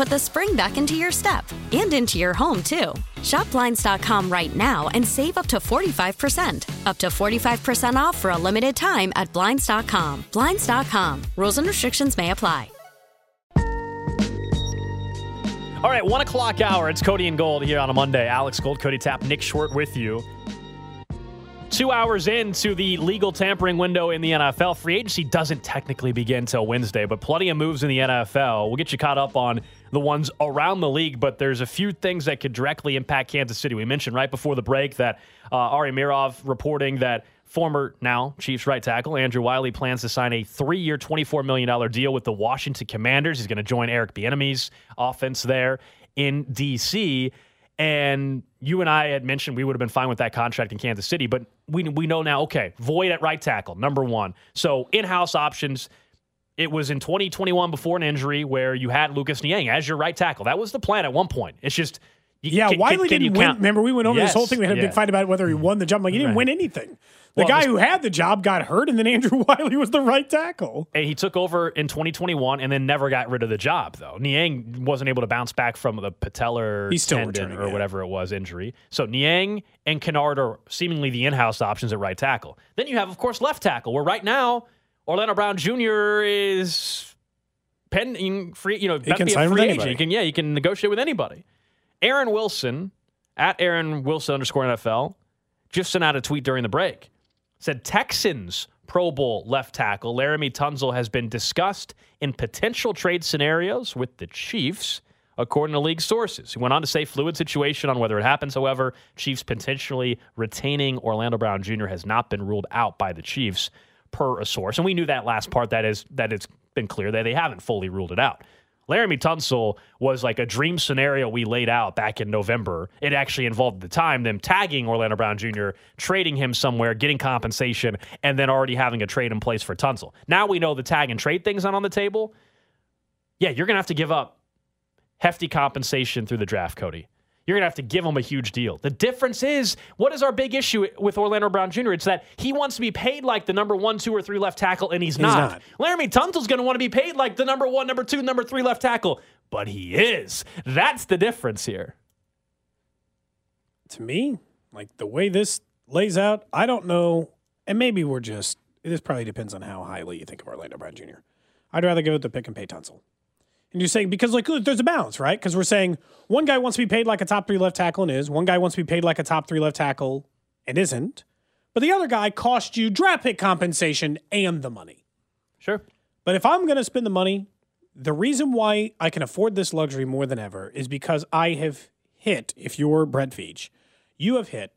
put the spring back into your step and into your home, too. Shop Blinds.com right now and save up to 45%. Up to 45% off for a limited time at Blinds.com. Blinds.com. Rules and restrictions may apply. All right, one o'clock hour. It's Cody and Gold here on a Monday. Alex Gold, Cody Tapp, Nick Short with you. Two hours into the legal tampering window in the NFL, free agency doesn't technically begin till Wednesday, but plenty of moves in the NFL. We'll get you caught up on the ones around the league, but there's a few things that could directly impact Kansas City. We mentioned right before the break that uh, Ari Meirov reporting that former now Chiefs right tackle Andrew Wylie plans to sign a three-year, $24 million deal with the Washington Commanders. He's going to join Eric Bieniemy's offense there in D.C., and you and I had mentioned we would have been fine with that contract in Kansas City, but we we know now. Okay, void at right tackle, number one. So in-house options. It was in 2021 before an injury where you had Lucas Niang as your right tackle. That was the plan at one point. It's just you, yeah, can, Wylie can, can didn't win. Remember, we went over yes, this whole thing. We had a yeah. big fight about whether he won the job. Like, he didn't Right. win anything. The Well, guy this- who had the job got hurt, and then Andrew Wylie was the right tackle. And he took over in 2021 and then never got rid of the job, though. Niang wasn't able to bounce back from the patellar He's still tendon or whatever it was injury. So Niang and Kinnard are seemingly the in-house options at right tackle. Then you have, of course, left tackle, where right now Orlando Brown Jr. is pending free. You know, to can be a sign with free agent. can, yeah, you can negotiate with anybody. Aaron Wilson at Aaron Wilson underscore NFL just sent out a tweet during the break said Texans Pro Bowl left tackle Laremy Tunsil has been discussed in potential trade scenarios with the Chiefs, according to league sources. He went on to say fluid situation on whether it happens. However, Chiefs potentially retaining Orlando Brown Jr. has not been ruled out by the Chiefs, per a source. And we knew that last part. That is that it's been clear that they haven't fully ruled it out. Laremy Tunsil was like a dream scenario we laid out back in November. It actually involved at the time them tagging Orlando Brown Jr., trading him somewhere, getting compensation, and then already having a trade in place for Tunsil. Now we know the tag and trade thing's not on the table. Yeah, you're gonna have to give up hefty compensation through the draft, Cody. You're going to have to give him a huge deal. The difference is, what is our big issue with Orlando Brown Jr.? It's that he wants to be paid like the number one, two, or three left tackle, and he's, not. not. Laremy Tunsil's going to want to be paid like the number one, number two, number three left tackle, but he is. That's the difference here. To me, like the way this lays out, I don't know. And maybe we're just, this probably depends on how highly you think of Orlando Brown Jr. I'd rather go with the pick and pay Tunsil. And you're saying, because like there's a balance, right? Because we're saying one guy wants to be paid like a top three left tackle and is, one guy wants to be paid like a top three left tackle and isn't. But the other guy cost you draft pick compensation and the money. Sure. But if I'm going to spend the money, the reason why I can afford this luxury more than ever is because I have hit, if you're Brett Veach, you have hit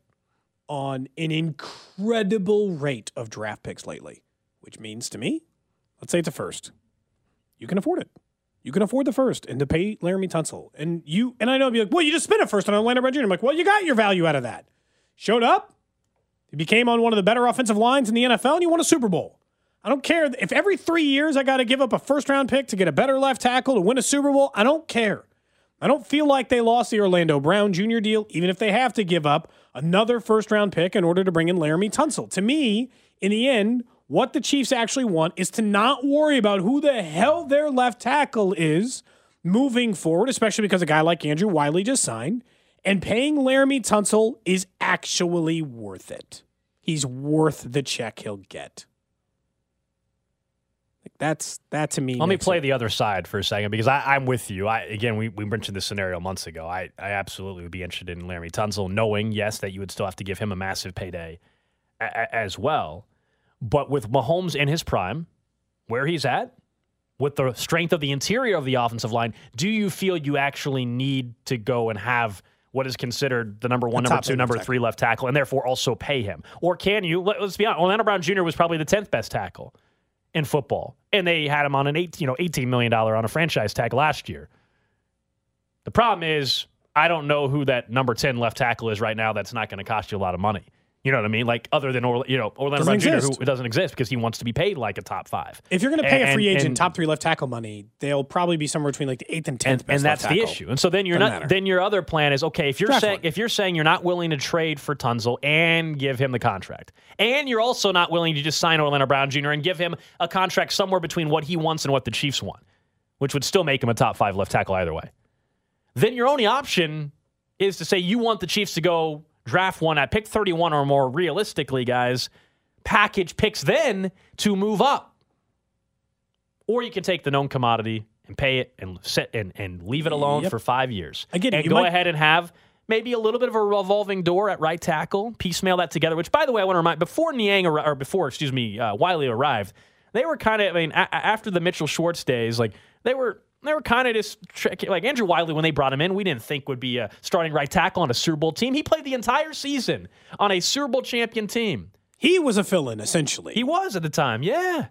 on an incredible rate of draft picks lately, which means to me, let's say it's a first. You can afford it. You can afford the first and to pay Laremy Tunsil. And you and I know be like, well, you just spent a first on Orlando Brown Jr. I'm like, well, you got your value out of that. Showed up, he became on one of the better offensive lines in the NFL, and you won a Super Bowl. I don't care if every three years I got to give up a first round pick to get a better left tackle to win a Super Bowl. I don't care. I don't feel like they lost the Orlando Brown Jr. deal, even if they have to give up another first round pick in order to bring in Laremy Tunsil. To me, in the end, What the Chiefs actually want is to not worry about who the hell their left tackle is moving forward, especially because a guy like Andrew Wylie just signed, and paying Laremy Tunsil is actually worth it. He's worth the check he'll get. Like that's that to me. Let me play it- the other side for a second because I, I'm with you. I again, we, we mentioned this scenario months ago. I, I absolutely would be interested in Laremy Tunsil, knowing yes that you would still have to give him a massive payday a, a- as well. But with Mahomes in his prime, where he's at, with the strength of the interior of the offensive line, do you feel you actually need to go and have what is considered the number one, A number two, number tackle. three left tackle, and therefore also pay him? Or can you? Let, us be honest. Orlando Brown Jr. was probably the tenth best tackle in football, and they had him on an eight, you know, eighteen million dollar on a franchise tag last year. The problem is, I don't know who that number ten left tackle is right now. That's not going to cost you a lot of money. You know what I mean? Like other than Orla- you know Orlando Brown Jr., who it doesn't exist because he wants to be paid like a top five. If you're going to pay a free agent and- top three left tackle money, they'll probably be somewhere between like the eighth and tenth and, and that's the issue. And so then you're Doesn't not. matter. Then your other plan is okay. If you're Draft saying one. if you're saying you're not willing to trade for Tunsil and give him the contract, and you're also not willing to just sign Orlando Brown Jr. and give him a contract somewhere between what he wants and what the Chiefs want, which would still make him a top five left tackle either way. Then your only option is to say you want the Chiefs to go draft one at pick 31 or more. Realistically, guys, package picks then to move up or you can take the known commodity and pay it and set and, and leave it alone Yep. for five years. I get it. And You go might- ahead and have maybe a little bit of a revolving door at right tackle, piecemeal that together. Which, by the way, I want to remind before Niang or before excuse me, uh, Wylie arrived, they were kind of. I mean, a- after the Mitchell Schwartz days, like they were. They were kind of just trick- like Andrew Wylie when they brought him in. We didn't think would be a starting right tackle on a Super Bowl team. He played the entire season on a Super Bowl champion team. He was a fill-in essentially. He was at the time, yeah.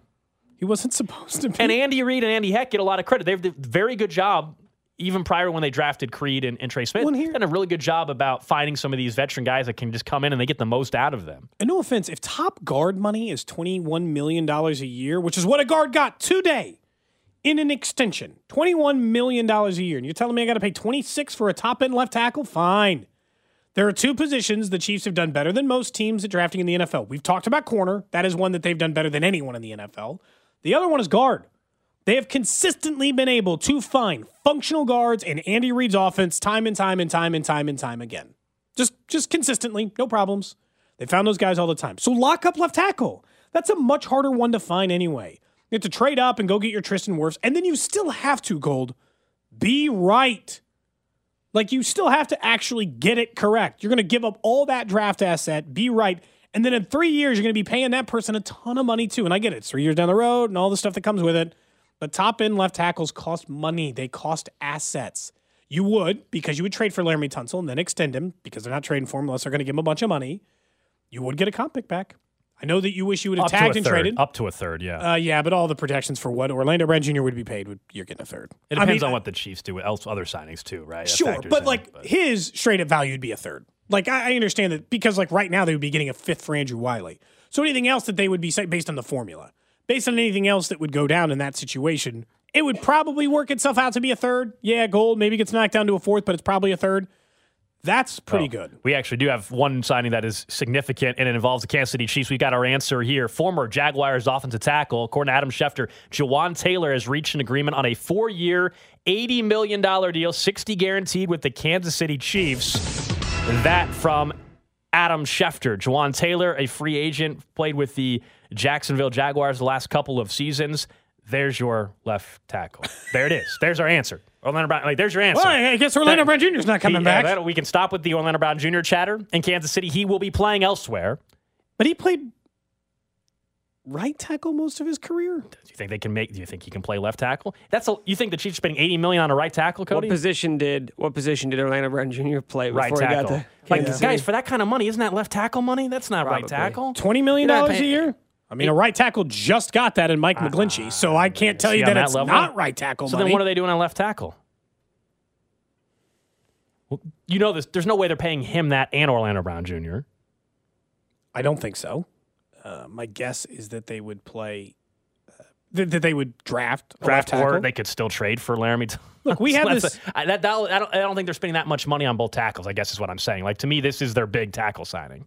He wasn't supposed to be. And Andy Reid and Andy Heck get a lot of credit. They've did a very good job, even prior when they drafted Creed and, and Trey Smith. Well, here- done a really good job about finding some of these veteran guys that can just come in and they get the most out of them. And no offense, if top guard money is $21 million a year, which is what a guard got today in an extension, $21 million a year, and you're telling me I got to pay 26 for a top end left tackle? Fine. There are two positions the Chiefs have done better than most teams at drafting in the NFL. We've talked about corner. That is one that they've done better than anyone in the NFL. The other one is guard. They have consistently been able to find functional guards in Andy Reid's offense time and time and time and time and time again. Just just consistently, no problems. They found those guys all the time. So lock up left tackle. That's a much harder one to find anyway. You have to trade up and go get your Tristan Wirfs, and then you still have to, Gold, be right. Like you still have to actually get it correct. You're going to give up all that draft asset, be right, and then in three years you're going to be paying that person a ton of money too. And I get it, it's three years down the road and all the stuff that comes with it. But top end left tackles cost money. They cost assets. You would because you would trade for Laremy Tunsil and then extend him because they're not trading for him unless they're going to give him a bunch of money. You would get a comp pick back. I know that you wish you would have Up tagged and third. traded. Up to a third, yeah. Uh, yeah, but all the protections for what Orlando Brown Jr. would be paid, would you're getting a third. it I depends mean, on what the Chiefs do with else other signings too, right? That Sure, but in, like his straight up value would be a third. Like I, I understand that because like right now they would be getting a fifth for Andrew Wylie. So anything else that they would be based on the formula, based on anything else that would go down in that situation, it would probably work itself out to be a third. Yeah, gold maybe gets knocked down to a fourth, but it's probably a third. That's pretty Well, good. We actually do have one signing that is significant, and it involves the Kansas City Chiefs. We got our answer here. Former Jaguars offensive tackle, according to Adam Schefter, Jawaan Taylor has reached an agreement on a four-year, eighty million dollar deal, sixty guaranteed with the Kansas City Chiefs. That from Adam Schefter. Jawaan Taylor, a free agent, played with the Jacksonville Jaguars the last couple of seasons. There's your left tackle. There it is. There's our answer. Orlando Brown. Like, there's your answer. Well, I guess Orlando That- Brown Jr. is not coming He- uh, back, that- we can stop with the Orlando Brown Jr. chatter in Kansas City. He will be playing elsewhere. but he played right tackle most of his career. Do you think they can make? Do you think he can play left tackle? That's a, you think the Chiefs are spending eighty million on a right tackle, Cody? What position did what position did Orlando Brown Jr. play before right he got to like Kansas guys, for that kind of money, isn't that left tackle money? That's not right tackle. Twenty million dollars a paying- year. I mean, a right tackle just got that in Mike McGlinchey, so I can't tell you that, that it's level? not right tackle So money. then, what are they doing on left tackle? Well, you know this. There's no way they're paying him that and Orlando Brown Jr. I don't think so. Uh, my guess is that they would play, uh, that, they would draft Draft or they could still trade for Laremy. Look, we have this- I, that, that, I, don't, I don't think they're spending that much money on both tackles. I guess is what I'm saying. Like to me, this is their big tackle signing.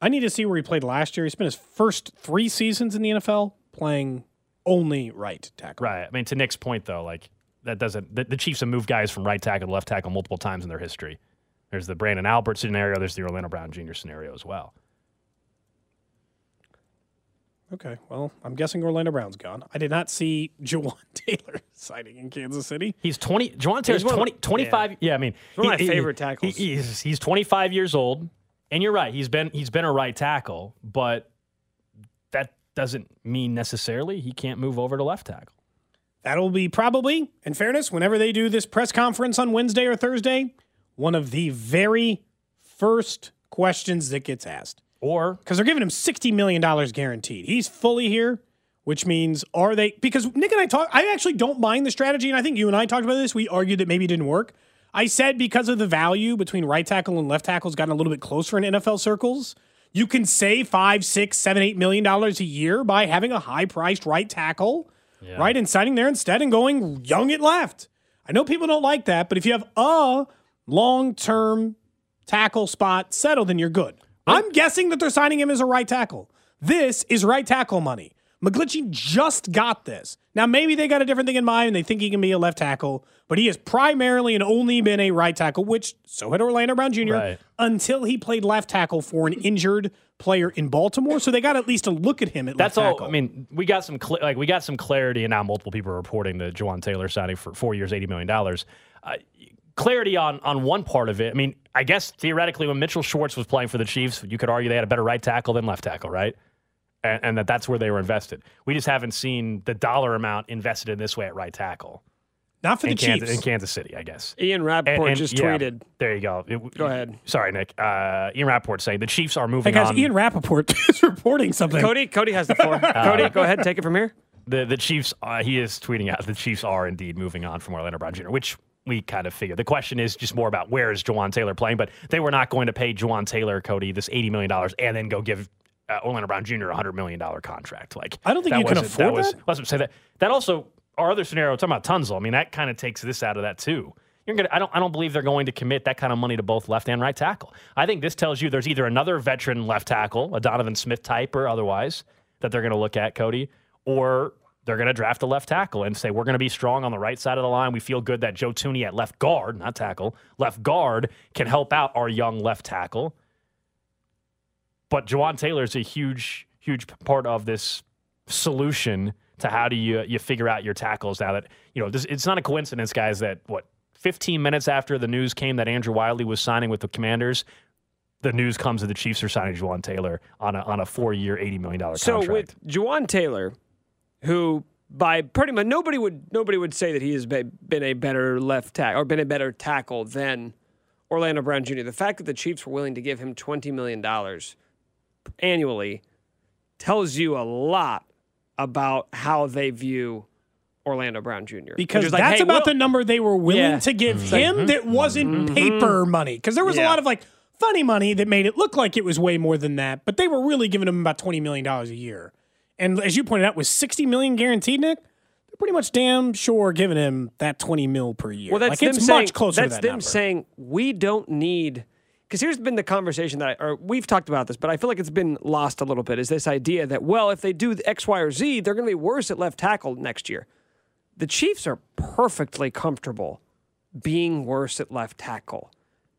I need to see where he played last year. He spent his first three seasons in the NFL playing only right tackle. Right. I mean, to Nick's point, though, like that doesn't. The, the Chiefs have moved guys from right tackle to left tackle multiple times in their history. There's the Branden Albert scenario. There's the Orlando Brown Jr. scenario as well. Okay, well, I'm guessing Orlando Brown's gone. I did not see Jawaan Taylor signing in Kansas City. He's 20. Jawaan Taylor's one 20, 25. Yeah, I mean, one of my favorite tackles. he- he's, he's 25 years old, and you're right. He's been he's been a right tackle, but that doesn't mean necessarily he can't move over to left tackle. That'll be probably, in fairness, whenever they do this press conference on Wednesday or Thursday, one of the very first questions that gets asked. Or Because they're giving him $60 million guaranteed. He's fully here, which means are they, because Nick and I talk, I actually don't mind the strategy, and I think you and I talked about this. We argued that maybe it didn't work. I said because of the value between right tackle and left tackle has gotten a little bit closer in NFL circles. You can save five, six, seven, eight million dollars a year by having a high priced right tackle, right? And signing there instead and going young at left. I know people don't like that, but if you have a long term tackle spot settled, then you're good. I'm guessing that they're signing him as a right tackle. This is right tackle money. McGlinchey just got this. Now, maybe they got a different thing in mind and they think he can be a left tackle, but he has primarily and only been a right tackle, which so had Orlando Brown Jr. Right. until he played left tackle for an injured player in Baltimore. So they got at least a look at him at that's all. tackle. I mean, we got some cl- like we got some clarity, and now multiple people are reporting that Jawaan Taylor signing for four years, eighty million dollars. Uh, clarity on on one part of it. I mean, I guess theoretically, when Mitchell Schwartz was playing for the Chiefs, you could argue they had a better right tackle than left tackle, right? And, and that that's where they were invested. We just haven't seen the dollar amount invested in this way at right tackle not for the in Kansas, Chiefs. in Kansas City, I guess. Ian And- Rapoport and, just yeah, tweeted. There you go. It- Go ahead. Sorry, Nick. Uh, Ian Rapoport saying the Chiefs are Hey moving guys, on. Ian Rapoport is reporting something. Cody, Cody has the floor. Cody, go ahead, take it from here. the the Chiefs. Uh, he is tweeting out the Chiefs are indeed moving on from Orlando Brown Jr., which we kind of figured. The question is just more about where is Jawaan Taylor playing, but they were not going to pay Jawaan Taylor, Cody, this eighty million dollars and then go give. Uh, Orlando Brown Jr. a hundred million dollar contract. Like I don't think you can afford was, that. Let's say that. That also our other scenario. Talking about Tunsil. I mean, that kind of takes this out of that too. You're gonna. I don't. I don't believe they're going to commit that kind of money to both left and right tackle. I think this tells you there's either another veteran left tackle, a Donovan Smith type or otherwise, that they're going to look at Cody, or they're going to draft a left tackle and say we're going to be strong on the right side of the line. We feel good that Joe Thuney at left guard, not tackle, left guard can help out our young left tackle. But Jawaan Taylor is a huge, huge part of this solution to how do you you figure out your tackles now that you know this, it's not a coincidence, guys. That what 15 minutes after the news came that Andrew Wylie was signing with the Commanders, the news comes that the Chiefs are signing Jawaan Taylor on a on a four year, 80 million dollar contract. So with Jawaan Taylor, who by pretty much nobody would nobody would say that he has been a better left tackle or been a better tackle than Orlando Brown Jr. The fact that the Chiefs were willing to give him twenty million dollars annually tells you a lot about how they view Orlando Brown Jr. Because like, that's hey, about we'll- the number they were willing Yeah. to give like, him hmm. that wasn't mm-hmm. paper money. Because there was a lot of like funny money that made it look like it was way more than that, but they were really giving him about $20 million a year. And as you pointed out, with 60 million guaranteed, Nick, they're pretty much damn sure giving him that 20 mil per year. Well, that's like, them saying, much closer That's to that them number. saying we don't need. Because here's been the conversation that, I, or we've talked about this, but I feel like it's been lost a little bit. Is this idea that well, if they do X, Y, or Z, they're going to be worse at left tackle next year. The Chiefs are perfectly comfortable being worse at left tackle.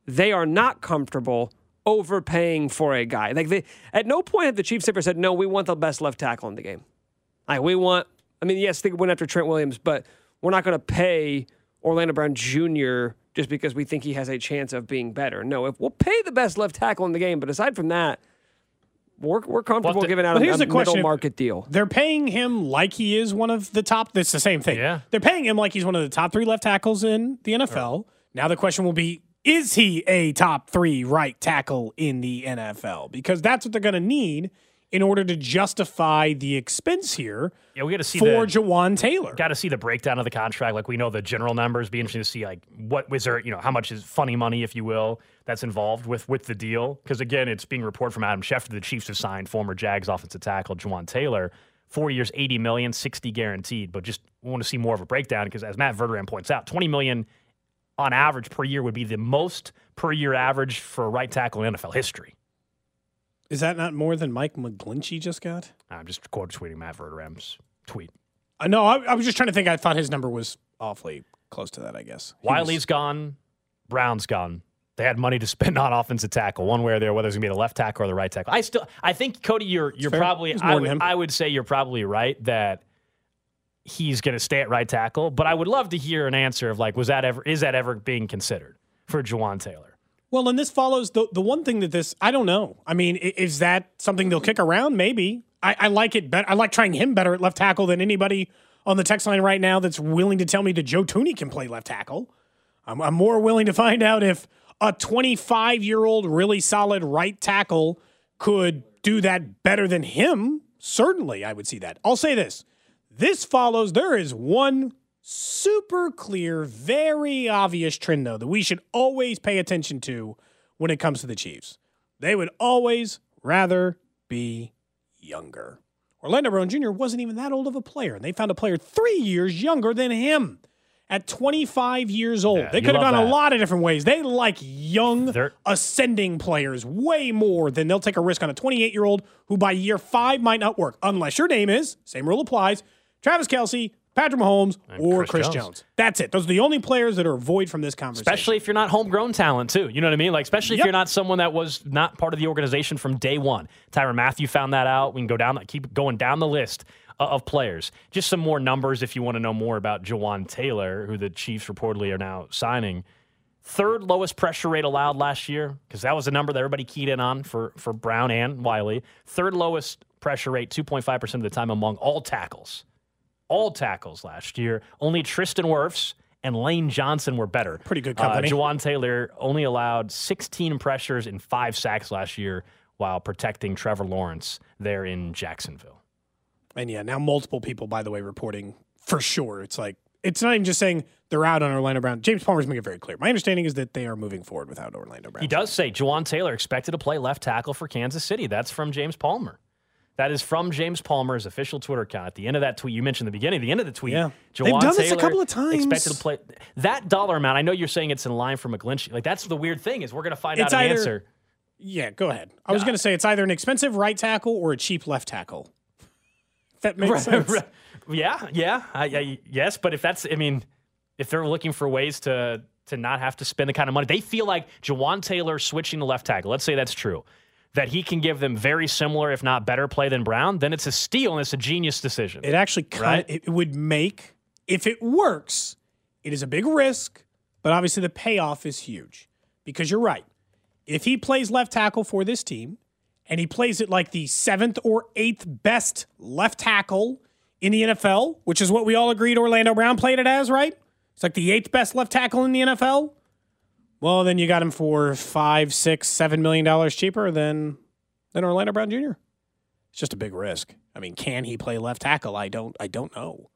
They are not comfortable overpaying for a guy. Like they, at no point have the Chiefs ever said, "No, we want the best left tackle in the game." Like we want. I mean, yes, they went after Trent Williams, but we're not going to pay Orlando Brown Jr. just because we think he has a chance of being better. No, if we'll pay the best left tackle in the game, but aside from that, we're, we're comfortable the- giving out But a, here's a the question. middle market deal. They're paying him like he is one of the top. That's the same thing. Yeah. They're paying him like he's one of the top three left tackles in the NFL. Now the question will be: Is he a top three right tackle in the NFL? Because that's what they're going to need in order to justify the expense here yeah, we got to see for the, Jawaan Taylor. got to see the breakdown of the contract. Like we know the general numbers. Be interesting to see like what was there. You know how much is funny money, if you will, that's involved with with the deal. Because again, it's being reported from Adam Schefter. The Chiefs have signed former Jags offensive tackle Jawaan Taylor. Four years, 80 million, 60 guaranteed. But just want to see more of a breakdown because, as Matt Verderame points out, 20 million on average per year would be the most per year average for a right tackle in NFL history. Is that not more than Mike McGlinchey just got? I'm just quote tweeting Matt Verderame's tweet. Uh, no, I, I was just trying to think. I thought his number was awfully close to that. I guess He was- Wylie's gone, Brown's gone. They had money to spend on offensive tackle, one way or the other, whether it's gonna be the left tackle or the right tackle. I still, I think Cody, you're you're probably, I would. I would say you're probably right that he's gonna stay at right tackle. But I would love to hear an answer of like, was that ever, is that ever being considered for Jawaan Taylor? Well, and this follows the the one thing that this I don't know. I mean, is that something they'll kick around? Maybe. I, I like it better. I like trying him better at left tackle than anybody on the text line right now that's willing to tell me that Joe Thuney can play left tackle. I'm, I'm more willing to find out if a 25 year old really solid right tackle could do that better than him. Certainly, I would see that. I'll say this: this follows. There is one super clear, very obvious trend, though, that we should always pay attention to when it comes to the Chiefs. They would always rather be younger. Orlando Brown Jr. wasn't even that old of a player, and they found a player three years younger than him at 25 years old. Yeah, they could have gone a lot of different ways. They like young, They're- ascending players way more than they'll take a risk on a 28 year old who by year five might not work, unless your name is, same rule applies, Travis Kelce, Patrick Mahomes, or Chris Chris, Jones. Jones. That's it. Those are the only players that are void from this conversation. Especially if you're not homegrown talent, too. You know what I mean? Like, especially if you're not someone that was not part of the organization from day one. Tyrann Mathieu found that out. We can go down, keep going down the list uh, of players. Just some more numbers if you want to know more about Jawaan Taylor, who the Chiefs reportedly are now signing. Third lowest pressure rate allowed last year, because that was the number that everybody keyed in on for, for Brown and Wylie. Third lowest pressure rate, 2.5% of the time among all tackles. All tackles last year. Only Tristan Wirfs and Lane Johnson were better. Pretty good company. Uh, Jawaan Taylor only allowed 16 pressures and five sacks last year while protecting Trevor Lawrence there in Jacksonville. And yeah, now multiple people, by the way, reporting for sure. It's like it's not even just saying they're out on Orlando Brown. James Palmer's making it very clear. My understanding is that they are moving forward without Orlando Brown. He does say Jawaan Taylor expected to play left tackle for Kansas City. That's from James Palmer. That is from James Palmer's official Twitter account. At the end of that tweet, you mentioned the beginning, the end of the tweet. Yeah. Jawaan They've done this a couple of times. Expected to play that dollar amount. I know you're saying it's in line for McGlinchey. Like that's the weird thing is we're going to find It's out an either- answer. Yeah, go ahead. I was going to say it's either an expensive right tackle or a cheap left tackle. If that makes sense. Yeah, yeah, I, I, yes. But if that's, I mean, if they're looking for ways to to not have to spend the kind of money, they feel like Jawaan Taylor switching to left tackle. Let's say that's true, that he can give them very similar, if not better, play than Brown. Then it's a steal and it's a genius decision. It actually kind Right? it would make if it works, it is a big risk, but obviously the payoff is huge. Because you're right. If he plays left tackle for this team and he plays it like the seventh or eighth best left tackle in the NFL, which is what we all agreed Orlando Brown played it as, right? It's like the eighth best left tackle in the NFL. Well, then you got him for five, six, seven million dollars cheaper than than Orlando Brown Jr. It's just a big risk. I mean, can he play left tackle? I don't I don't know.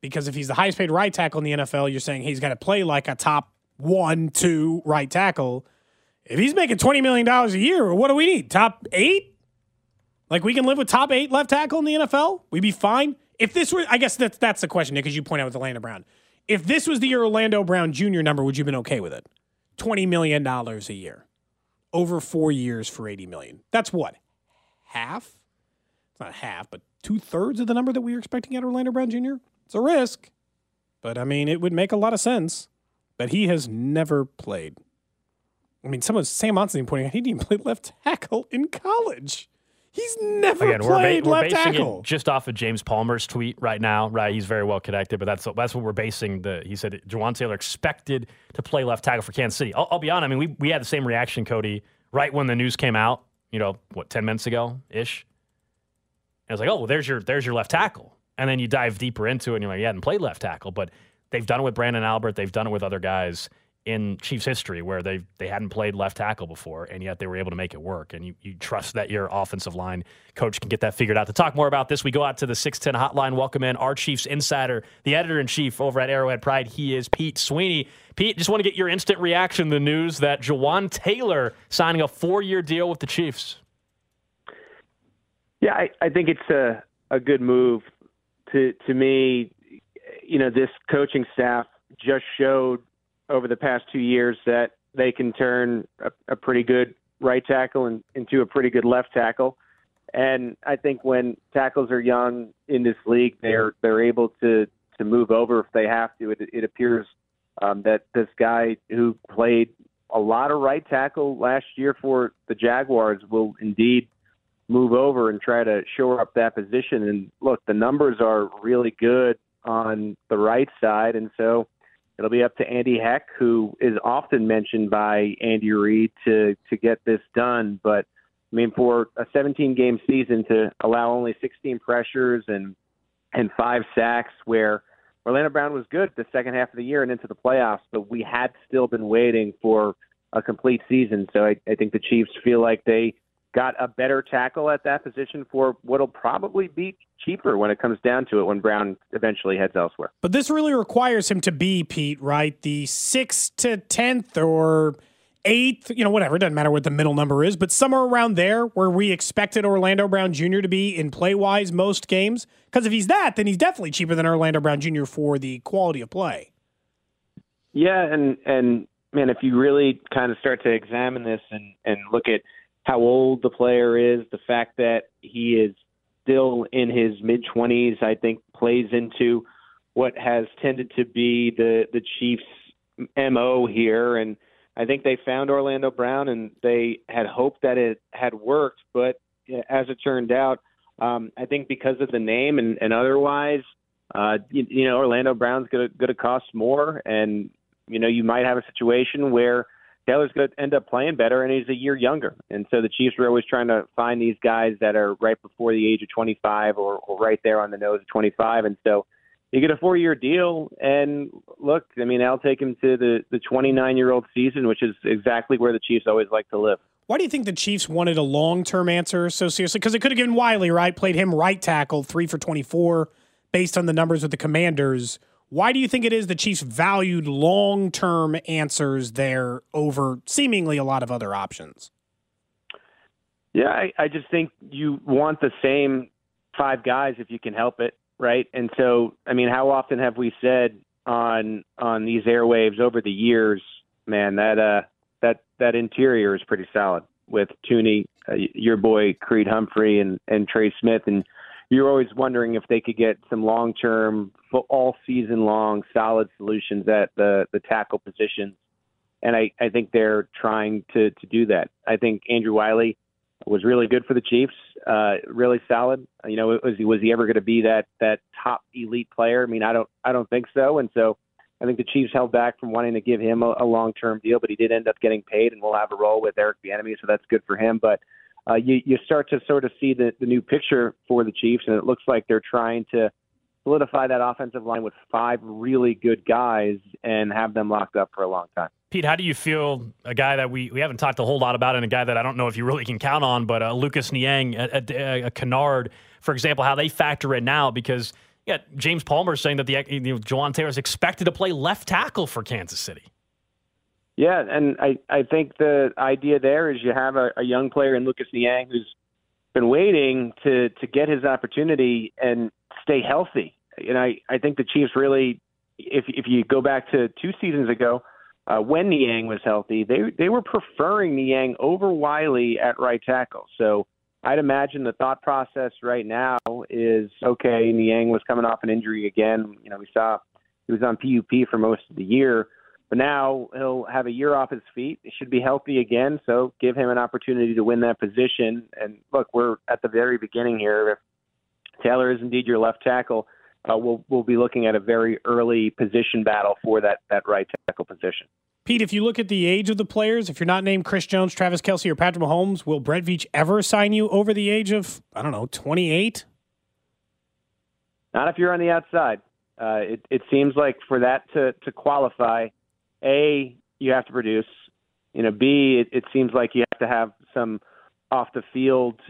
Because if he's the highest paid right tackle in the NFL, you're saying he's got to play like a top one, two right tackle. If he's making $20 million a year, what do we need? Top eight? Like we can live with top eight left tackle in the NFL? We'd be fine. If this were, I guess that's that's the question, as you point out with Orlando Brown. If this was the Orlando Brown Jr. number, would you have been okay with it? $20 million a year. Over four years for 80 million. That's what? Half? It's not half, but two thirds of the number that we were expecting at Orlando Brown Jr. It's a risk, but I mean, it would make a lot of sense. But he has never played. I mean, someone Sam Monson pointing out he didn't even play left tackle in college. He's never Again, we're, ba- played we're left basing tackle. just off of James Palmer's tweet right now. Right, he's very well connected, but that's that's what we're basing the. He said Jawaan Taylor expected to play left tackle for Kansas City. I'll, I'll be honest. I mean, we we had the same reaction, Cody, right when the news came out. You know, what ten minutes ago ish. And I was like, oh, well, there's your there's your left tackle. And then you dive deeper into it, and you're like, yeah, hadn't played left tackle, but they've done it with Branden Albert. They've done it with other guys in Chiefs history where they they hadn't played left tackle before, and yet they were able to make it work. And you, you trust that your offensive line coach can get that figured out. To talk more about this, we go out to the 610 hotline. Welcome in our Chiefs insider, the editor in chief over at Arrowhead Pride. He is Pete Sweeney. Pete, just want to get your instant reaction to the news that Jawaan Taylor signing a four year deal with the Chiefs. Yeah, I, I think it's a, a good move. To to me, you know, this coaching staff just showed over the past two years that they can turn a, a pretty good right tackle and, into a pretty good left tackle. And I think when tackles are young in this league, they're they're able to to move over if they have to. It, it appears um, that this guy who played a lot of right tackle last year for the Jaguars will indeed move over and try to shore up that position. And look, the numbers are really good on the right side, and so it'll be up to Andy Heck, who is often mentioned by Andy Reid to to get this done. But I mean, for a 17 game season to allow only 16 pressures and and five sacks, where Orlando Brown was good the second half of the year and into the playoffs, but we had still been waiting for a complete season. So I, I think the Chiefs feel like they got a better tackle at that position for what'll probably be cheaper when it comes down to it when Brown eventually heads elsewhere. But this really requires him to be, Pete, right? The sixth to tenth or eighth, you know, whatever, it doesn't matter what the middle number is, but somewhere around there where we expected Orlando Brown Jr. to be in play wise most games. Because if he's that, then he's definitely cheaper than Orlando Brown Jr. for the quality of play. Yeah, and and man, if you really kind of start to examine this and and look at how old the player is, the fact that he is still in his mid 20s, I think plays into what has tended to be the the Chiefs' mo here, and I think they found Orlando Brown, and they had hoped that it had worked, but as it turned out, um, I think because of the name and, and otherwise, uh, you, you know, Orlando Brown's going to cost more, and you know, you might have a situation where Taylor's going to end up playing better, and he's a year younger. And so the Chiefs are always trying to find these guys that are right before the age of 25 or, or right there on the nose of 25. And so you get a four-year deal, and look, I mean, I'll take him to the the 29-year-old season, which is exactly where the Chiefs always like to live. Why do you think the Chiefs wanted a long-term answer so seriously? Because they could have given Wylie, right? Played him right tackle, three for 24, based on the numbers with the Commanders. Why do you think it is the Chiefs valued long term answers there over seemingly a lot of other options? Yeah, I, I just think you want the same five guys if you can help it, right? And so, I mean, how often have we said on on these airwaves over the years, man, that uh that that interior is pretty solid with Thuney, uh, your boy Creed Humphrey, and and Trey Smith, and you're always wondering if they could get some long term, all season long, solid solutions at the the tackle positions. And I, I think they're trying to to do that. I think Andrew Wylie was really good for the Chiefs, uh, really solid. You know, was he was he ever going to be that that top elite player? I mean, I don't I don't think so. And so I think the Chiefs held back from wanting to give him a, a long term deal, but he did end up getting paid, and we'll have a role with Eric Bieniemy, so that's good for him. But uh, you, you start to sort of see the, the new picture for the Chiefs, and it looks like they're trying to solidify that offensive line with five really good guys and have them locked up for a long time. Pete, how do you feel a guy that we, we haven't talked a whole lot about and a guy that I don't know if you really can count on, but uh, Lucas Niang, a, a, a for example, how they factor in now because yeah, James Palmer is saying that the you know, Jawaan Taylor is expected to play left tackle for Kansas City. Yeah, and I, I think the idea there is you have a, a young player in Lucas Niang who's been waiting to to get his opportunity and stay healthy. And I, I think the Chiefs really, if if you go back to two seasons ago, uh, when Niang was healthy, they they were preferring Niang over Wylie at right tackle. So I'd imagine the thought process right now is okay. Niang was coming off an injury again. You know, we saw he was on PUP for most of the year. But now he'll have a year off his feet. He should be healthy again, so give him an opportunity to win that position. And look, we're at the very beginning here. If Taylor is indeed your left tackle, uh, we'll we'll be looking at a very early position battle for that that right tackle position. Pete, if you look at the age of the players, if you're not named Chris Jones, Travis Kelce, or Patrick Mahomes, will Brett Veach ever sign you over the age of I don't know 28? Not if you're on the outside. Uh, it, it seems like for that to, to qualify, a, you have to produce. You know, B, it, it seems like you have to have some off the field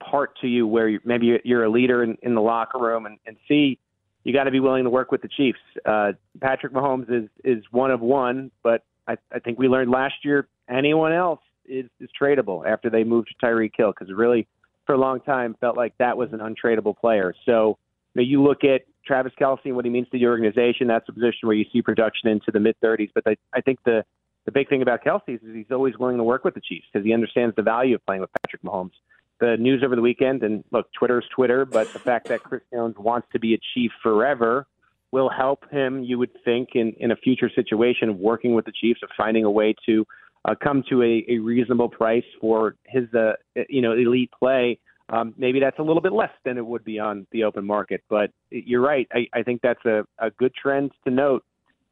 part to you where you, maybe you're a leader in, in the locker room, and, and C, you got to be willing to work with the Chiefs. Uh, Patrick Mahomes is is one of one, but I, I think we learned last year anyone else is is tradable after they moved to Tyreek Hill because really for a long time felt like that was an untradeable player. So know, you look at Travis Kelce and what he means to the organization. That's a position where you see production into the mid 30s. But I, I think the the big thing about Kelce is he's always willing to work with the Chiefs because he understands the value of playing with Patrick Mahomes. The news over the weekend, and look, Twitter's Twitter, but the fact that Chris Jones wants to be a Chief forever will help him, you would think, in, in a future situation of working with the Chiefs of finding a way to uh, come to a, a reasonable price for his, uh, you know, elite play. Um, maybe that's a little bit less than it would be on the open market, but you're right. I, I think that's a, a good trend to note.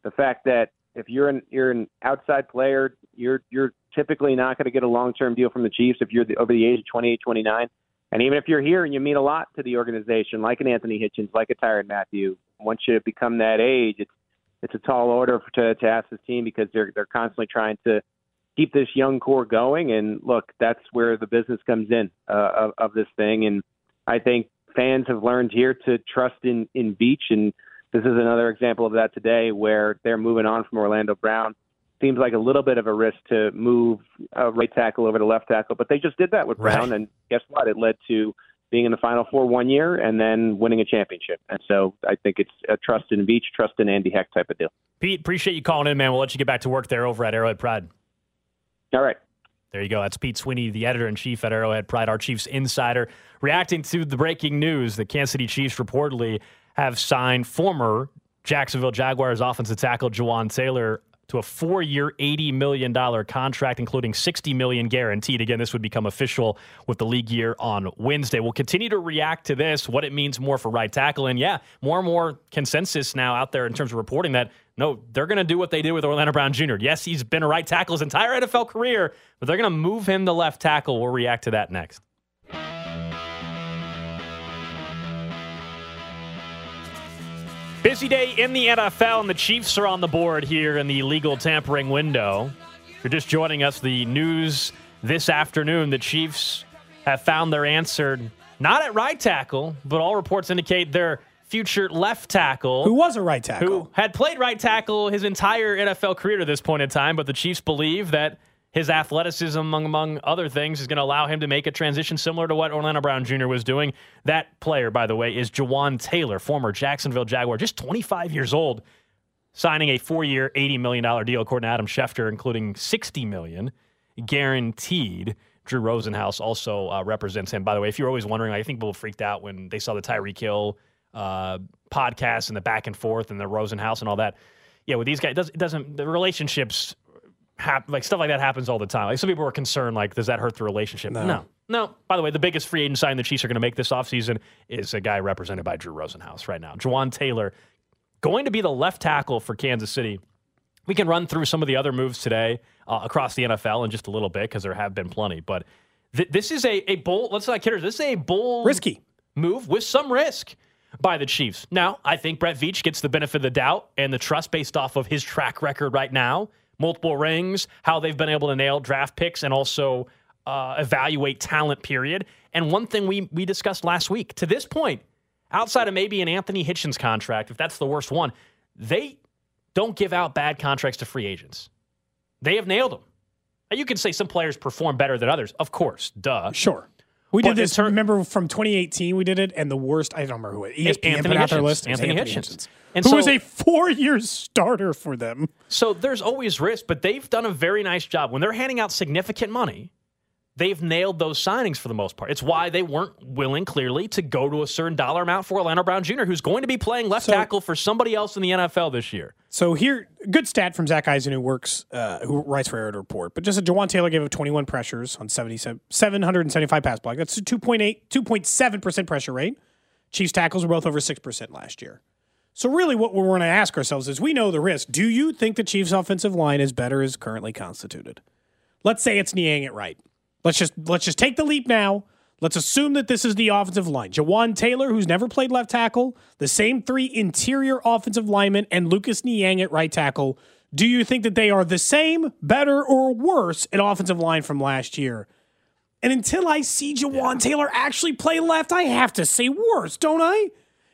The fact that if you're an you're an outside player, you're you're typically not going to get a long term deal from the Chiefs if you're the, over the age of 28, 29. And even if you're here and you mean a lot to the organization, like an Anthony Hitchens, like a Tyrann Mathieu, once you become that age, it's it's a tall order to to ask this team because they're they're constantly trying to keep this young core going. And look, that's where the business comes in uh, of, of this thing. And I think fans have learned here to trust in in Veach, and this is another example of that today where they're moving on from Orlando Brown. Seems like a little bit of a risk to move a right tackle over to left tackle, but they just did that with Brown, Right. and guess what? It led to being in the Final Four one year and then winning a championship. And so I think it's a trust in Veach, trust in Andy Heck type of deal. Pete, appreciate you calling in, man. We'll let you get back to work there over at Arrowhead Pride. All right. There you go. That's Pete Sweeney, the editor in chief at Arrowhead Pride, our Chiefs insider, reacting to the breaking news that Kansas City Chiefs reportedly have signed former Jacksonville Jaguars offensive tackle Jawaan Taylor to a four-year, $80 million contract, including 60 million guaranteed. Again, this would become official with the league year on Wednesday. We'll continue to react to this, what it means more for right tackle. And yeah, more and more consensus now out there in terms of reporting that no, they're going to do what they did with Orlando Brown Jr. Yes, he's been a right tackle his entire NFL career, but they're going to move him to left tackle. We'll react to that next. Busy day in the NFL, and the Chiefs are on the board here in the legal tampering window. If you're just joining us, the news this afternoon the Chiefs have found their answer not at right tackle, but all reports indicate their future left tackle. Who was a right tackle? Who had played right tackle his entire NFL career to this point in time, but the Chiefs believe that his athleticism, among, among other things, is going to allow him to make a transition similar to what Orlando Brown Jr. was doing. That player, by the way, is Jawaan Taylor, former Jacksonville Jaguar, just 25 years old, signing a four-year, $80 million deal, according to Adam Schefter, including 60 million guaranteed. Drew Rosenhaus also uh, represents him. By the way, if you're always wondering, I think people freaked out when they saw the Tyreek Hill uh, podcast and the back and forth and the Rosenhaus and all that. Yeah, with these guys, it, does, it doesn't. The relationships, hap- like stuff like that, happens all the time. Like some people are concerned, like, does that hurt the relationship? No. no. No. By the way, the biggest free agent sign the Chiefs are going to make this offseason is a guy represented by Drew Rosenhaus right now. Jawaan Taylor going to be the left tackle for Kansas City. We can run through some of the other moves today uh, across the NFL in just a little bit because there have been plenty. But th- this is a, a bold, let's not kid ourselves, this is a bold Risky. move with some risk by the Chiefs. Now, I think Brett Veach gets the benefit of the doubt and the trust based off of his track record right now multiple rings, how they've been able to nail draft picks and also uh, evaluate talent, period. And one thing we, we discussed last week to this point, outside of maybe an Anthony Hitchens contract, if that's the worst one, they don't give out bad contracts to free agents. They have nailed them. Now, you can say some players perform better than others. Of course, duh. Sure. We did this. ter- remember from 2018, we did it, and the worst. I don't remember who it. ESPN Anthony put Hitchens. list. Was Anthony Hitchens. And who so- was a four-year starter for them. So there's always risk, but they've done a very nice job. When they're handing out significant money, they've nailed those signings for the most part. It's why they weren't willing, clearly, to go to a certain dollar amount for Orlando Brown Jr., who's going to be playing left So- tackle for somebody else in the NFL this year. So here, good stat from Zach Eisen, who works, uh, who writes for Arrowhead Report. But just a Jawaan Taylor gave up 21 pressures on 77 775 pass block. That's a 2.8, 2.7% pressure rate. Chiefs tackles were both over 6% last year. So really what we're going to ask ourselves is we know the risk. Do you think the Chiefs offensive line is better as currently constituted? Let's say it's Niang it right. Let's just let's just take the leap now. Let's assume that this is the offensive line. Jawaan Taylor, who's never played left tackle, the same three interior offensive linemen, and Lucas Niang at right tackle. Do you think that they are the same, better, or worse at offensive line from last year? And until I see Jawaan Taylor actually play left, I have to say worse, don't I?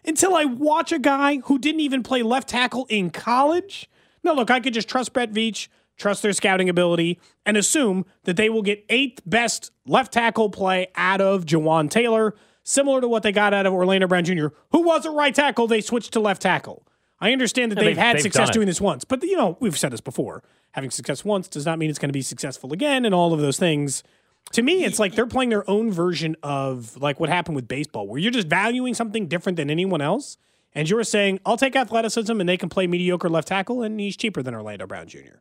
Until I watch a guy who didn't even play left tackle in college. No, look, I could just trust Brett Veach, trust their scouting ability, and assume that they will get eighth best left tackle play out of Jawaan Taylor, similar to what they got out of Orlando Brown Jr., who was a right tackle. They switched to left tackle. I understand that Yeah, they've, they've- had they've success doing this once, but you know we've said this before. Having success once does not mean it's going to be successful again, and all of those things. To me, it's like they're playing their own version of like what happened with baseball, where you're just valuing something different than anyone else, and you're saying, "I'll take athleticism, and they can play mediocre left tackle, and he's cheaper than Orlando Brown Jr."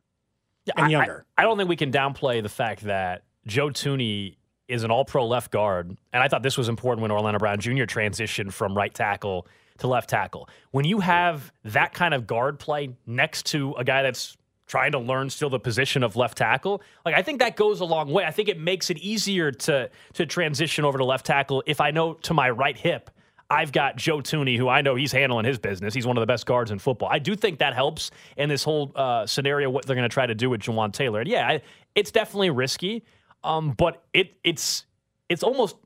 And I- younger. I, I don't think we can downplay the fact that Joe Thuney is an all pro left guard. And I thought this was important when Orlando Brown Jr. transitioned from right tackle to left tackle. When you have that kind of guard play next to a guy that's trying to learn still the position of left tackle, like I think that goes a long way. I think it makes it easier to to transition over to left tackle if I know to my right hip I've got Joe Thuney, who I know he's handling his business. He's one of the best guards in football. I do think that helps in this whole uh, scenario. What they're going to try to do with Jawaan Taylor, and yeah, I, it's definitely risky, um, but it it's it's almost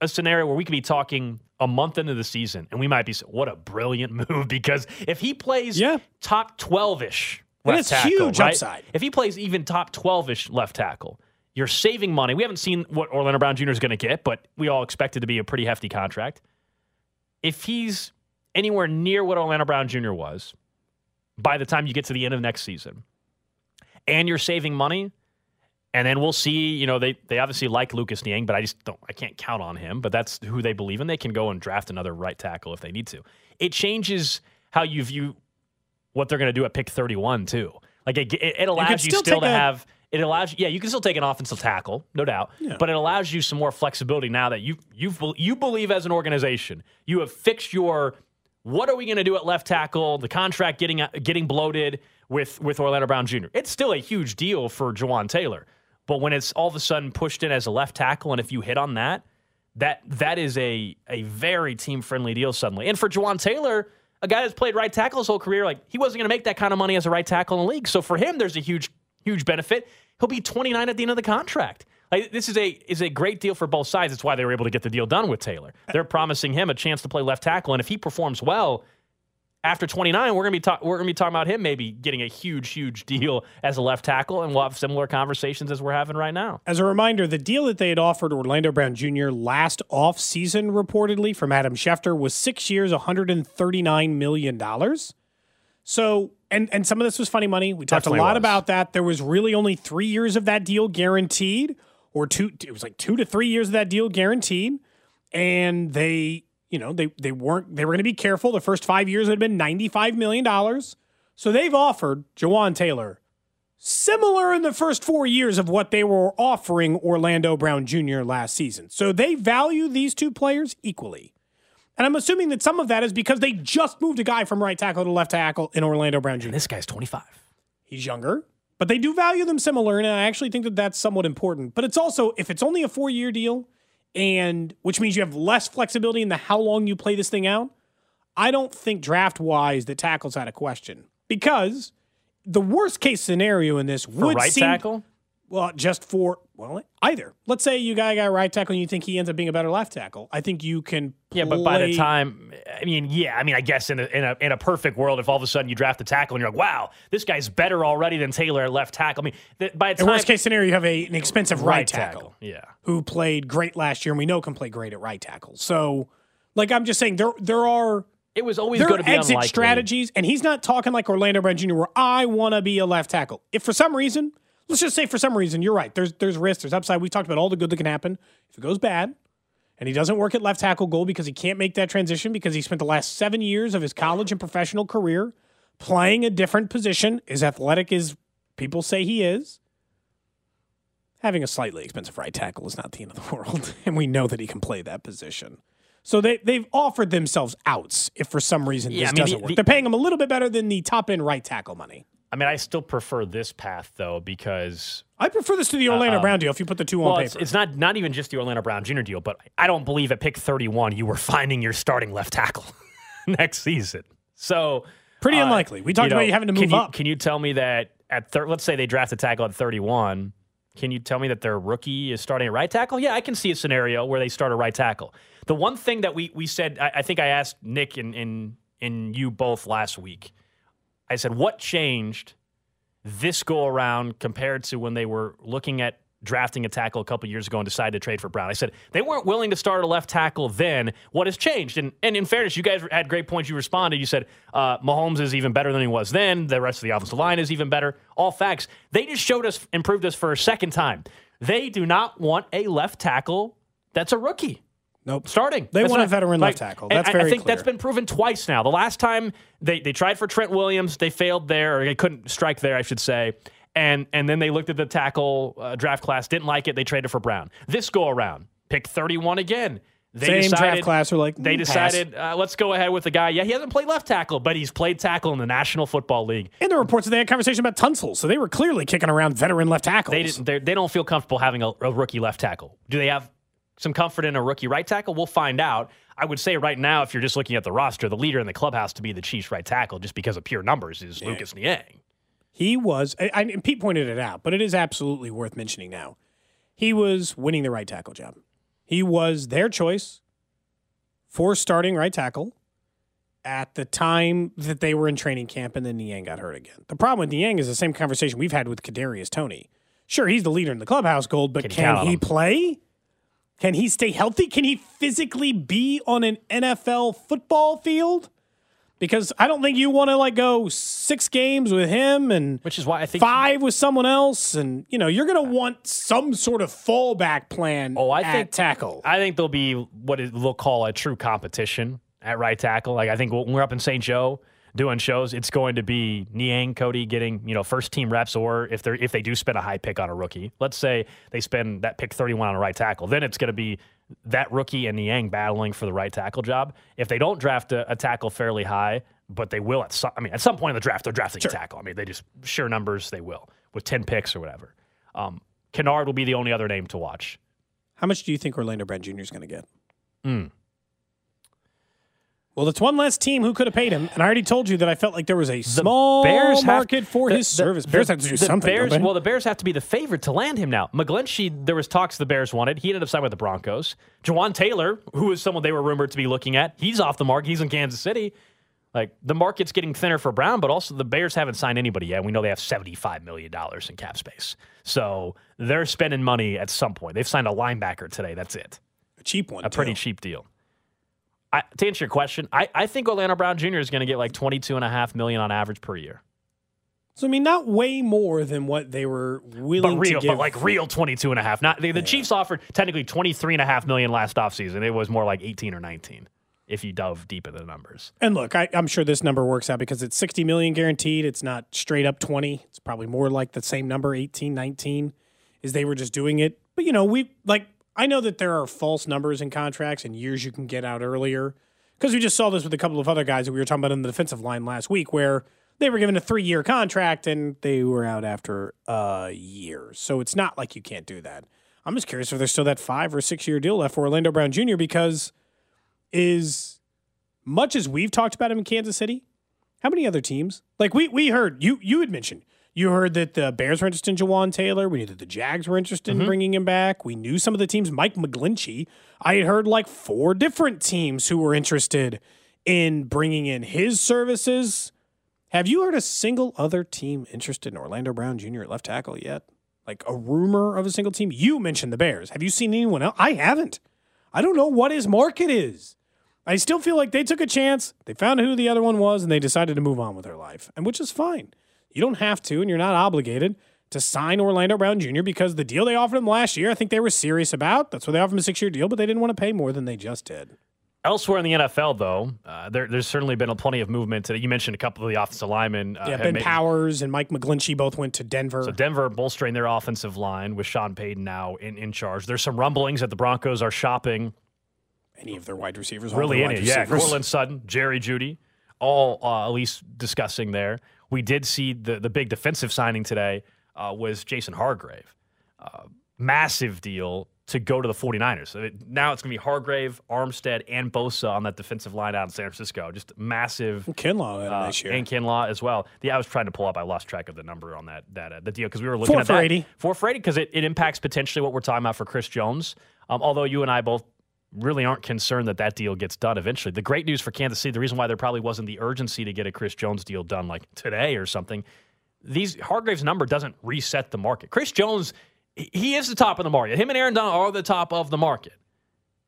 a scenario where we could be talking a month into the season, and we might be what a brilliant move because if he plays Yeah. top twelve ish And left it's tackle, huge right? upside. If he plays even top 12 ish left tackle, you're saving money. We haven't seen what Orlando Brown Jr. is going to get, but we all expect it to be a pretty hefty contract. If he's anywhere near what Orlando Brown Jr. was by the time you get to the end of next season, and you're saving money, and then we'll see, you know, they, they obviously like Lucas Niang, but I just don't, I can't count on him. But that's who they believe in. They can go and draft another right tackle if they need to. It changes how you view what they're going to do at pick 31 too. Like it, it, it allows you, still still to a- have it allows you, yeah, you can still take an offensive tackle, no doubt, but it allows you some more flexibility now that you you you believe as an organization you have fixed your what are we going to do at left tackle? The contract getting getting bloated with with Orlando Brown Jr. It's still a huge deal for Jawaan Taylor, but when it's all of a sudden pushed in as a left tackle, and if you hit on that, that that is a a very team friendly deal suddenly. And for Jawaan Taylor, a guy that's played right tackle his whole career, like he wasn't going to make that kind of money as a right tackle in the league. So for him, there's a huge huge benefit. He'll be 29 at the end of the contract. Like this is a is a great deal for both sides. It's why they were able to get the deal done with Taylor. Uh, They're promising him a chance to play left tackle, and if he performs well. After 29, we're gonna be talk- we're gonna be talking about him maybe getting a huge, huge deal as a left tackle, and we'll have similar conversations as we're having right now. As a reminder, the deal that they had offered Orlando Brown Jr. last offseason, reportedly from Adam Schefter, was six years, $139 million. So, and, and some of this was funny money. We talked Definitely a lot was. about that. There was really only three years of that deal guaranteed, or two, it was like two to three years of that deal guaranteed. And they, you know, they, they weren't, they were going to be careful. The first five years had been $95 million. So they've offered Jawaan Taylor similar in the first four years of what they were offering Orlando Brown Jr. last season. So they value these two players equally. And I'm assuming that some of that is because they just moved a guy from right tackle to left tackle in Orlando Brown Jr. This guy's 25. He's younger, but they do value them similar. And I actually think that that's somewhat important. But it's also, if it's only a four year deal, and which means you have less flexibility in the how long you play this thing out, I don't think draft wise that tackles out of question because the worst case scenario in this For would right seem tackle? well, just for well, either. Let's say you got a guy right tackle and you think he ends up being a better left tackle. I think you can. Yeah, but by the time, I mean, yeah, I mean, I guess in a, in a in a perfect world, if all of a sudden you draft a tackle and you're like, wow, this guy's better already than Taylor at left tackle. I mean, th- by the in time worst case scenario, you have a, an expensive right, tackle, yeah, who played great last year, and we know can play great at right tackle. So, like I'm just saying, there there are it was always going to be exit unlikely. strategies, and he's not talking like Orlando Brown Jr. where I want to be a left tackle. If for some reason, let's just say for some reason, you're right. There's there's risk, there's upside. We talked about all the good that can happen if it goes bad, and he doesn't work at left tackle goal because he can't make that transition because he spent the last seven years of his college and professional career playing a different position, as athletic as people say he is. Having a slightly expensive right tackle is not the end of the world, and we know that he can play that position. So they they've offered themselves outs if for some reason Yeah, this I mean, doesn't the- work. the- They're paying him a little bit better than the top end right tackle money. I mean, I still prefer this path though because I prefer this to the Orlando Brown deal if you put the two on Uh, well, paper. it's, it's not not even just the Orlando Brown Jr. deal, but I don't believe at pick 31 you were finding your starting left tackle next season. So Pretty uh, unlikely. We talked know, about you having to can move you, up. Can you tell me that at thir- let's say they draft a tackle at 31? Can you tell me that their rookie is starting a right tackle? Yeah, I can see a scenario where they start a right tackle. The one thing that we we said, I, I think I asked Nick and and and you both last week. I said, what changed this go around compared to when they were looking at drafting a tackle a couple years ago and decided to trade for Brown. I said they weren't willing to start a left tackle then. What has changed? And, and in fairness, you guys had great points. You responded. You said uh, Mahomes is even better than he was then. The rest of the offensive line is even better. All facts. They just showed us, improved us for a second time. They do not want a left tackle that's a rookie. Nope. Starting. They That's want a veteran like, left tackle. That's I- very I think clear. that's been proven twice now. The last time they, they tried for Trent Williams, they failed there, or they couldn't strike there, I should say. And and then they looked at the tackle uh, draft class, didn't like it. They traded for Brown. This go around, pick 31 again. They Same decided, draft class are like, they "Mm, pass." decided uh, let's go ahead with the guy. Yeah, he hasn't played left tackle, but he's played tackle in the National Football League. In the reports, that they had conversation about Tunsil, so they were clearly kicking around veteran left tackles. They didn't. They don't feel comfortable having a, a rookie left tackle. Do they have some comfort in a rookie right tackle? We'll find out. I would say right now, if you're just looking at the roster, the leader in the clubhouse to be the Chiefs right tackle, just because of pure numbers, is Lucas Niang. He was, I, Pete pointed it out, but it is absolutely worth mentioning now. He was winning the right tackle job. He was their choice for starting right tackle at the time that they were in training camp, and then Niang got hurt again. The problem with Niang is the same conversation we've had with Kadarius Toney. Sure, he's the leader in the clubhouse gold, but Can can, he him? play? Can he stay healthy? Can he physically be on an NFL football field? Because I don't think you want to like go six games with him and Which is why I think five with someone else, and you know you're going to want some sort of fallback plan. Oh, I at think tackle. I think there'll be what it- they'll call a true competition at right tackle. Like I think when we're up in St. Joe doing shows, it's going to be Niang, Cody getting you know first team reps, or if they if they do spend a high pick on a rookie, let's say they spend that pick 31 on a right tackle, then it's going to be that rookie and Niang battling for the right tackle job. If they don't draft a, a tackle fairly high, but they will at some, I mean at some point in the draft they're drafting a tackle. I mean they just sure numbers they will with 10 picks or whatever. Um, Kinnard will be the only other name to watch. How much do you think Orlando Brown Jr. is going to get? Mm. Well, it's one less team who could have paid him, and I already told you that I felt like there was a small Bears have- market for the- his the- service. the- Bears have to do the something. Bears, well, the Bears have to be the favorite to land him now. McGlinchey, there was talks the Bears wanted. He ended up signing with the Broncos. Jawaan Taylor, who is someone they were rumored to be looking at, he's off the market. He's in Kansas City. Like the market's getting thinner for Brown, but also the Bears haven't signed anybody yet. We know they have seventy-five million dollars in cap space, so they're spending money at some point. They've signed a linebacker today. That's it. a cheap one. A pretty cheap deal. I, to answer your question, I, I think Orlando Brown Jr. is going to get like twenty-two and a half million on average per year. So I mean, not way more than what they were willing but real, to give. but like real 22 and a half. Not the, the Chiefs offered technically 23 and a half million last offseason. It was more like 18 or 19 if you dove deep into the numbers. And look, I, I'm sure this number works out because it's 60 million guaranteed. It's not straight up 20. It's probably more like the same number, 18, 19, is they were just doing it. But you know, we like I know that there are false numbers in contracts and years you can get out earlier because we just saw this with a couple of other guys that we were talking about in the defensive line last week, where they were given a three year contract and they were out after a year. So it's not like you can't do that. I'm just curious if there's still that five or six year deal left for Orlando Brown Jr. because is much as we've talked about him in Kansas City, how many other teams? Like we we heard you you had mentioned you heard that the Bears were interested in Jawaan Taylor. We knew that the Jags were interested in mm-hmm. bringing him back. We knew some of the teams. Mike McGlinchey. I had heard like four different teams who were interested in bringing in his services. Have you heard a single other team interested in Orlando Brown Jr. at left tackle yet? Like a rumor of a single team? You mentioned the Bears. Have you seen anyone else? I haven't. I don't know what his market is. I still feel like they took a chance. They found who the other one was and they decided to move on with their life, and which is fine. You don't have to, and you're not obligated to sign Orlando Brown Jr. because the deal they offered him last year, I think they were serious about. That's why they offered him a six year deal, but they didn't want to pay more than they just did. Elsewhere in the NFL, though, uh, there, there's certainly been a plenty of movement. You mentioned a couple of the offensive linemen. Uh, yeah, Ben made- Powers and Mike McGlinchey both went to Denver. So Denver bolstering their offensive line with Sean Payton now in, in charge. There's some rumblings that the Broncos are shopping Any of their wide receivers, really any? wide it. Yeah, receivers. Courtland Sutton, Jerry Jeudy, all uh, at least discussing there. We did see the the big defensive signing today uh, was Jason Hargrave. Uh, massive deal to go to the 49ers. So it, now it's going to be Hargrave, Armstead, and Bosa on that defensive line out in San Francisco. Just massive. Kinlaw Uh, nice year. and Kinlaw as well. Yeah, I was trying to pull up. I lost track of the number on that that uh, the deal because we were looking Four at for that 80. four for eighty because it, it impacts potentially what we're talking about for Chris Jones. Um, although you and I both really aren't concerned that that deal gets done eventually. The great news for Kansas City, the reason why there probably wasn't the urgency to get a Chris Jones deal done like today or something, these Hargrave's number doesn't reset the market. Chris Jones he- is the top of the market. Him and Aaron Donald are the top of the market.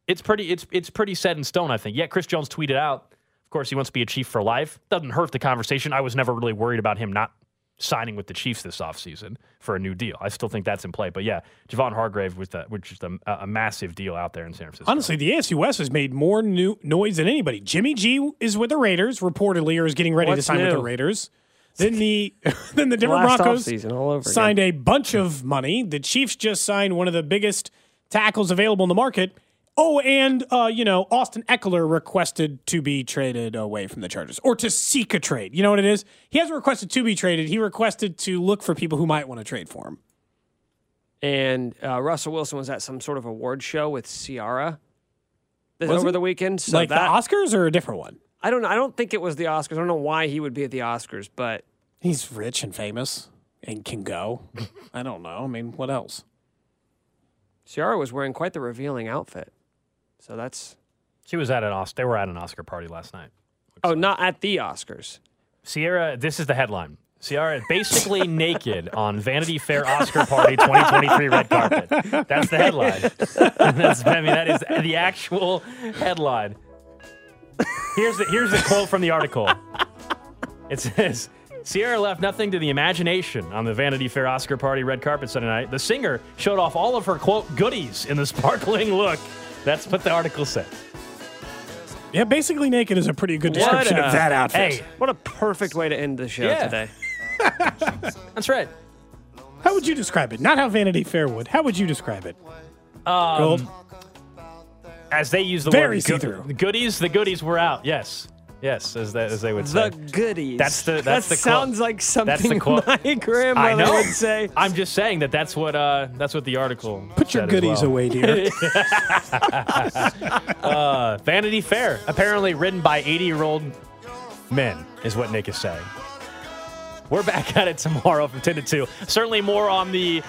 It's pretty. It's it's pretty set in stone. I think. Yeah, Chris Jones tweeted out. Of course, he wants to be a Chief for life. Doesn't hurt the conversation. I was never really worried about him not signing with the Chiefs this offseason for a new deal. I still think that's in play. But yeah, Javon Hargrave was the, which is a, a massive deal out there in San Francisco. Honestly, the AFC West has made more new noise than anybody. Jimmy G is with the Raiders, reportedly, or is getting ready to What's sign with the? Raiders. Then the then the Denver Last Broncos offseason all over signed a bunch of money. The Chiefs just signed one of the biggest tackles available in the market. Oh, and uh, you know, Austin Ekeler requested to be traded away from the Chargers or to seek a trade. You know what it is? He hasn't requested to be traded. He requested to look for people who might want to trade for him. And uh, Russell Wilson was at some sort of award show with Ciara this- Was over he? the weekend. So like that, the Oscars or a different one? I don't. I don't think it was the Oscars. I don't know why he would be at the Oscars, but He's rich and famous and can go. I don't know. I mean, what else? Ciara was wearing quite the revealing outfit. So that's. She was at an Oscar. They were at an Oscar party last night. Oh, not at the Oscars. Ciara, this is the headline. Ciara basically naked on Vanity Fair Oscar Party 2023 red carpet. That's the headline. That's, I mean, that is the actual headline. Here's the here's the quote from the article. It says. Ciara left nothing to the imagination on the Vanity Fair Oscar Party red carpet Sunday night. The singer showed off all of her quote goodies in the sparkling look. That's what the article said. Yeah, basically naked is a pretty good description a- of that outfit. Hey, What a perfect way to end the show Yeah. today. that's right. How would you describe it? Not how Vanity Fair would. How would you describe it? Um, Gold. as they use the Very word go- see-through. the goodies, the goodies were out. Yes, yes, as that as they would say. The goodies. That's the- that's that the quote. sounds like That's the something quote. my grandmother I know. would say. I'm just saying that that's what uh that's what the article. Put your said as goodies well. away, dear. Uh, Vanity Fair, apparently written by 80 year old men, is what Nick is saying. We're back at it tomorrow from 10 to 2. Certainly more on the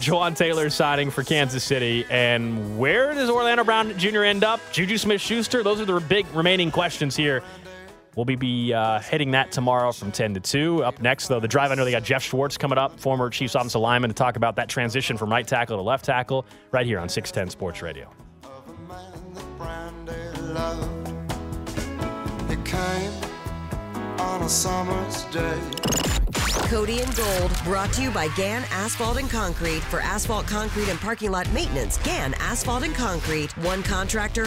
Jawaan Taylor signing for Kansas City. And where does Orlando Brown Jr. end up? Juju Smith Schuster? Those are the big remaining questions here. We'll be, uh, hitting that tomorrow from 10 to 2. Up next, though, the drive. I know they got Geoff Schwartz coming up, former Chiefs offensive lineman, to talk about that transition from right tackle to left tackle right here on 610 Sports Radio. It came on a summer's day. Cody and Gold, brought to you by GAN Asphalt and Concrete. For asphalt, concrete, and parking lot maintenance, GAN Asphalt and Concrete. One contractor,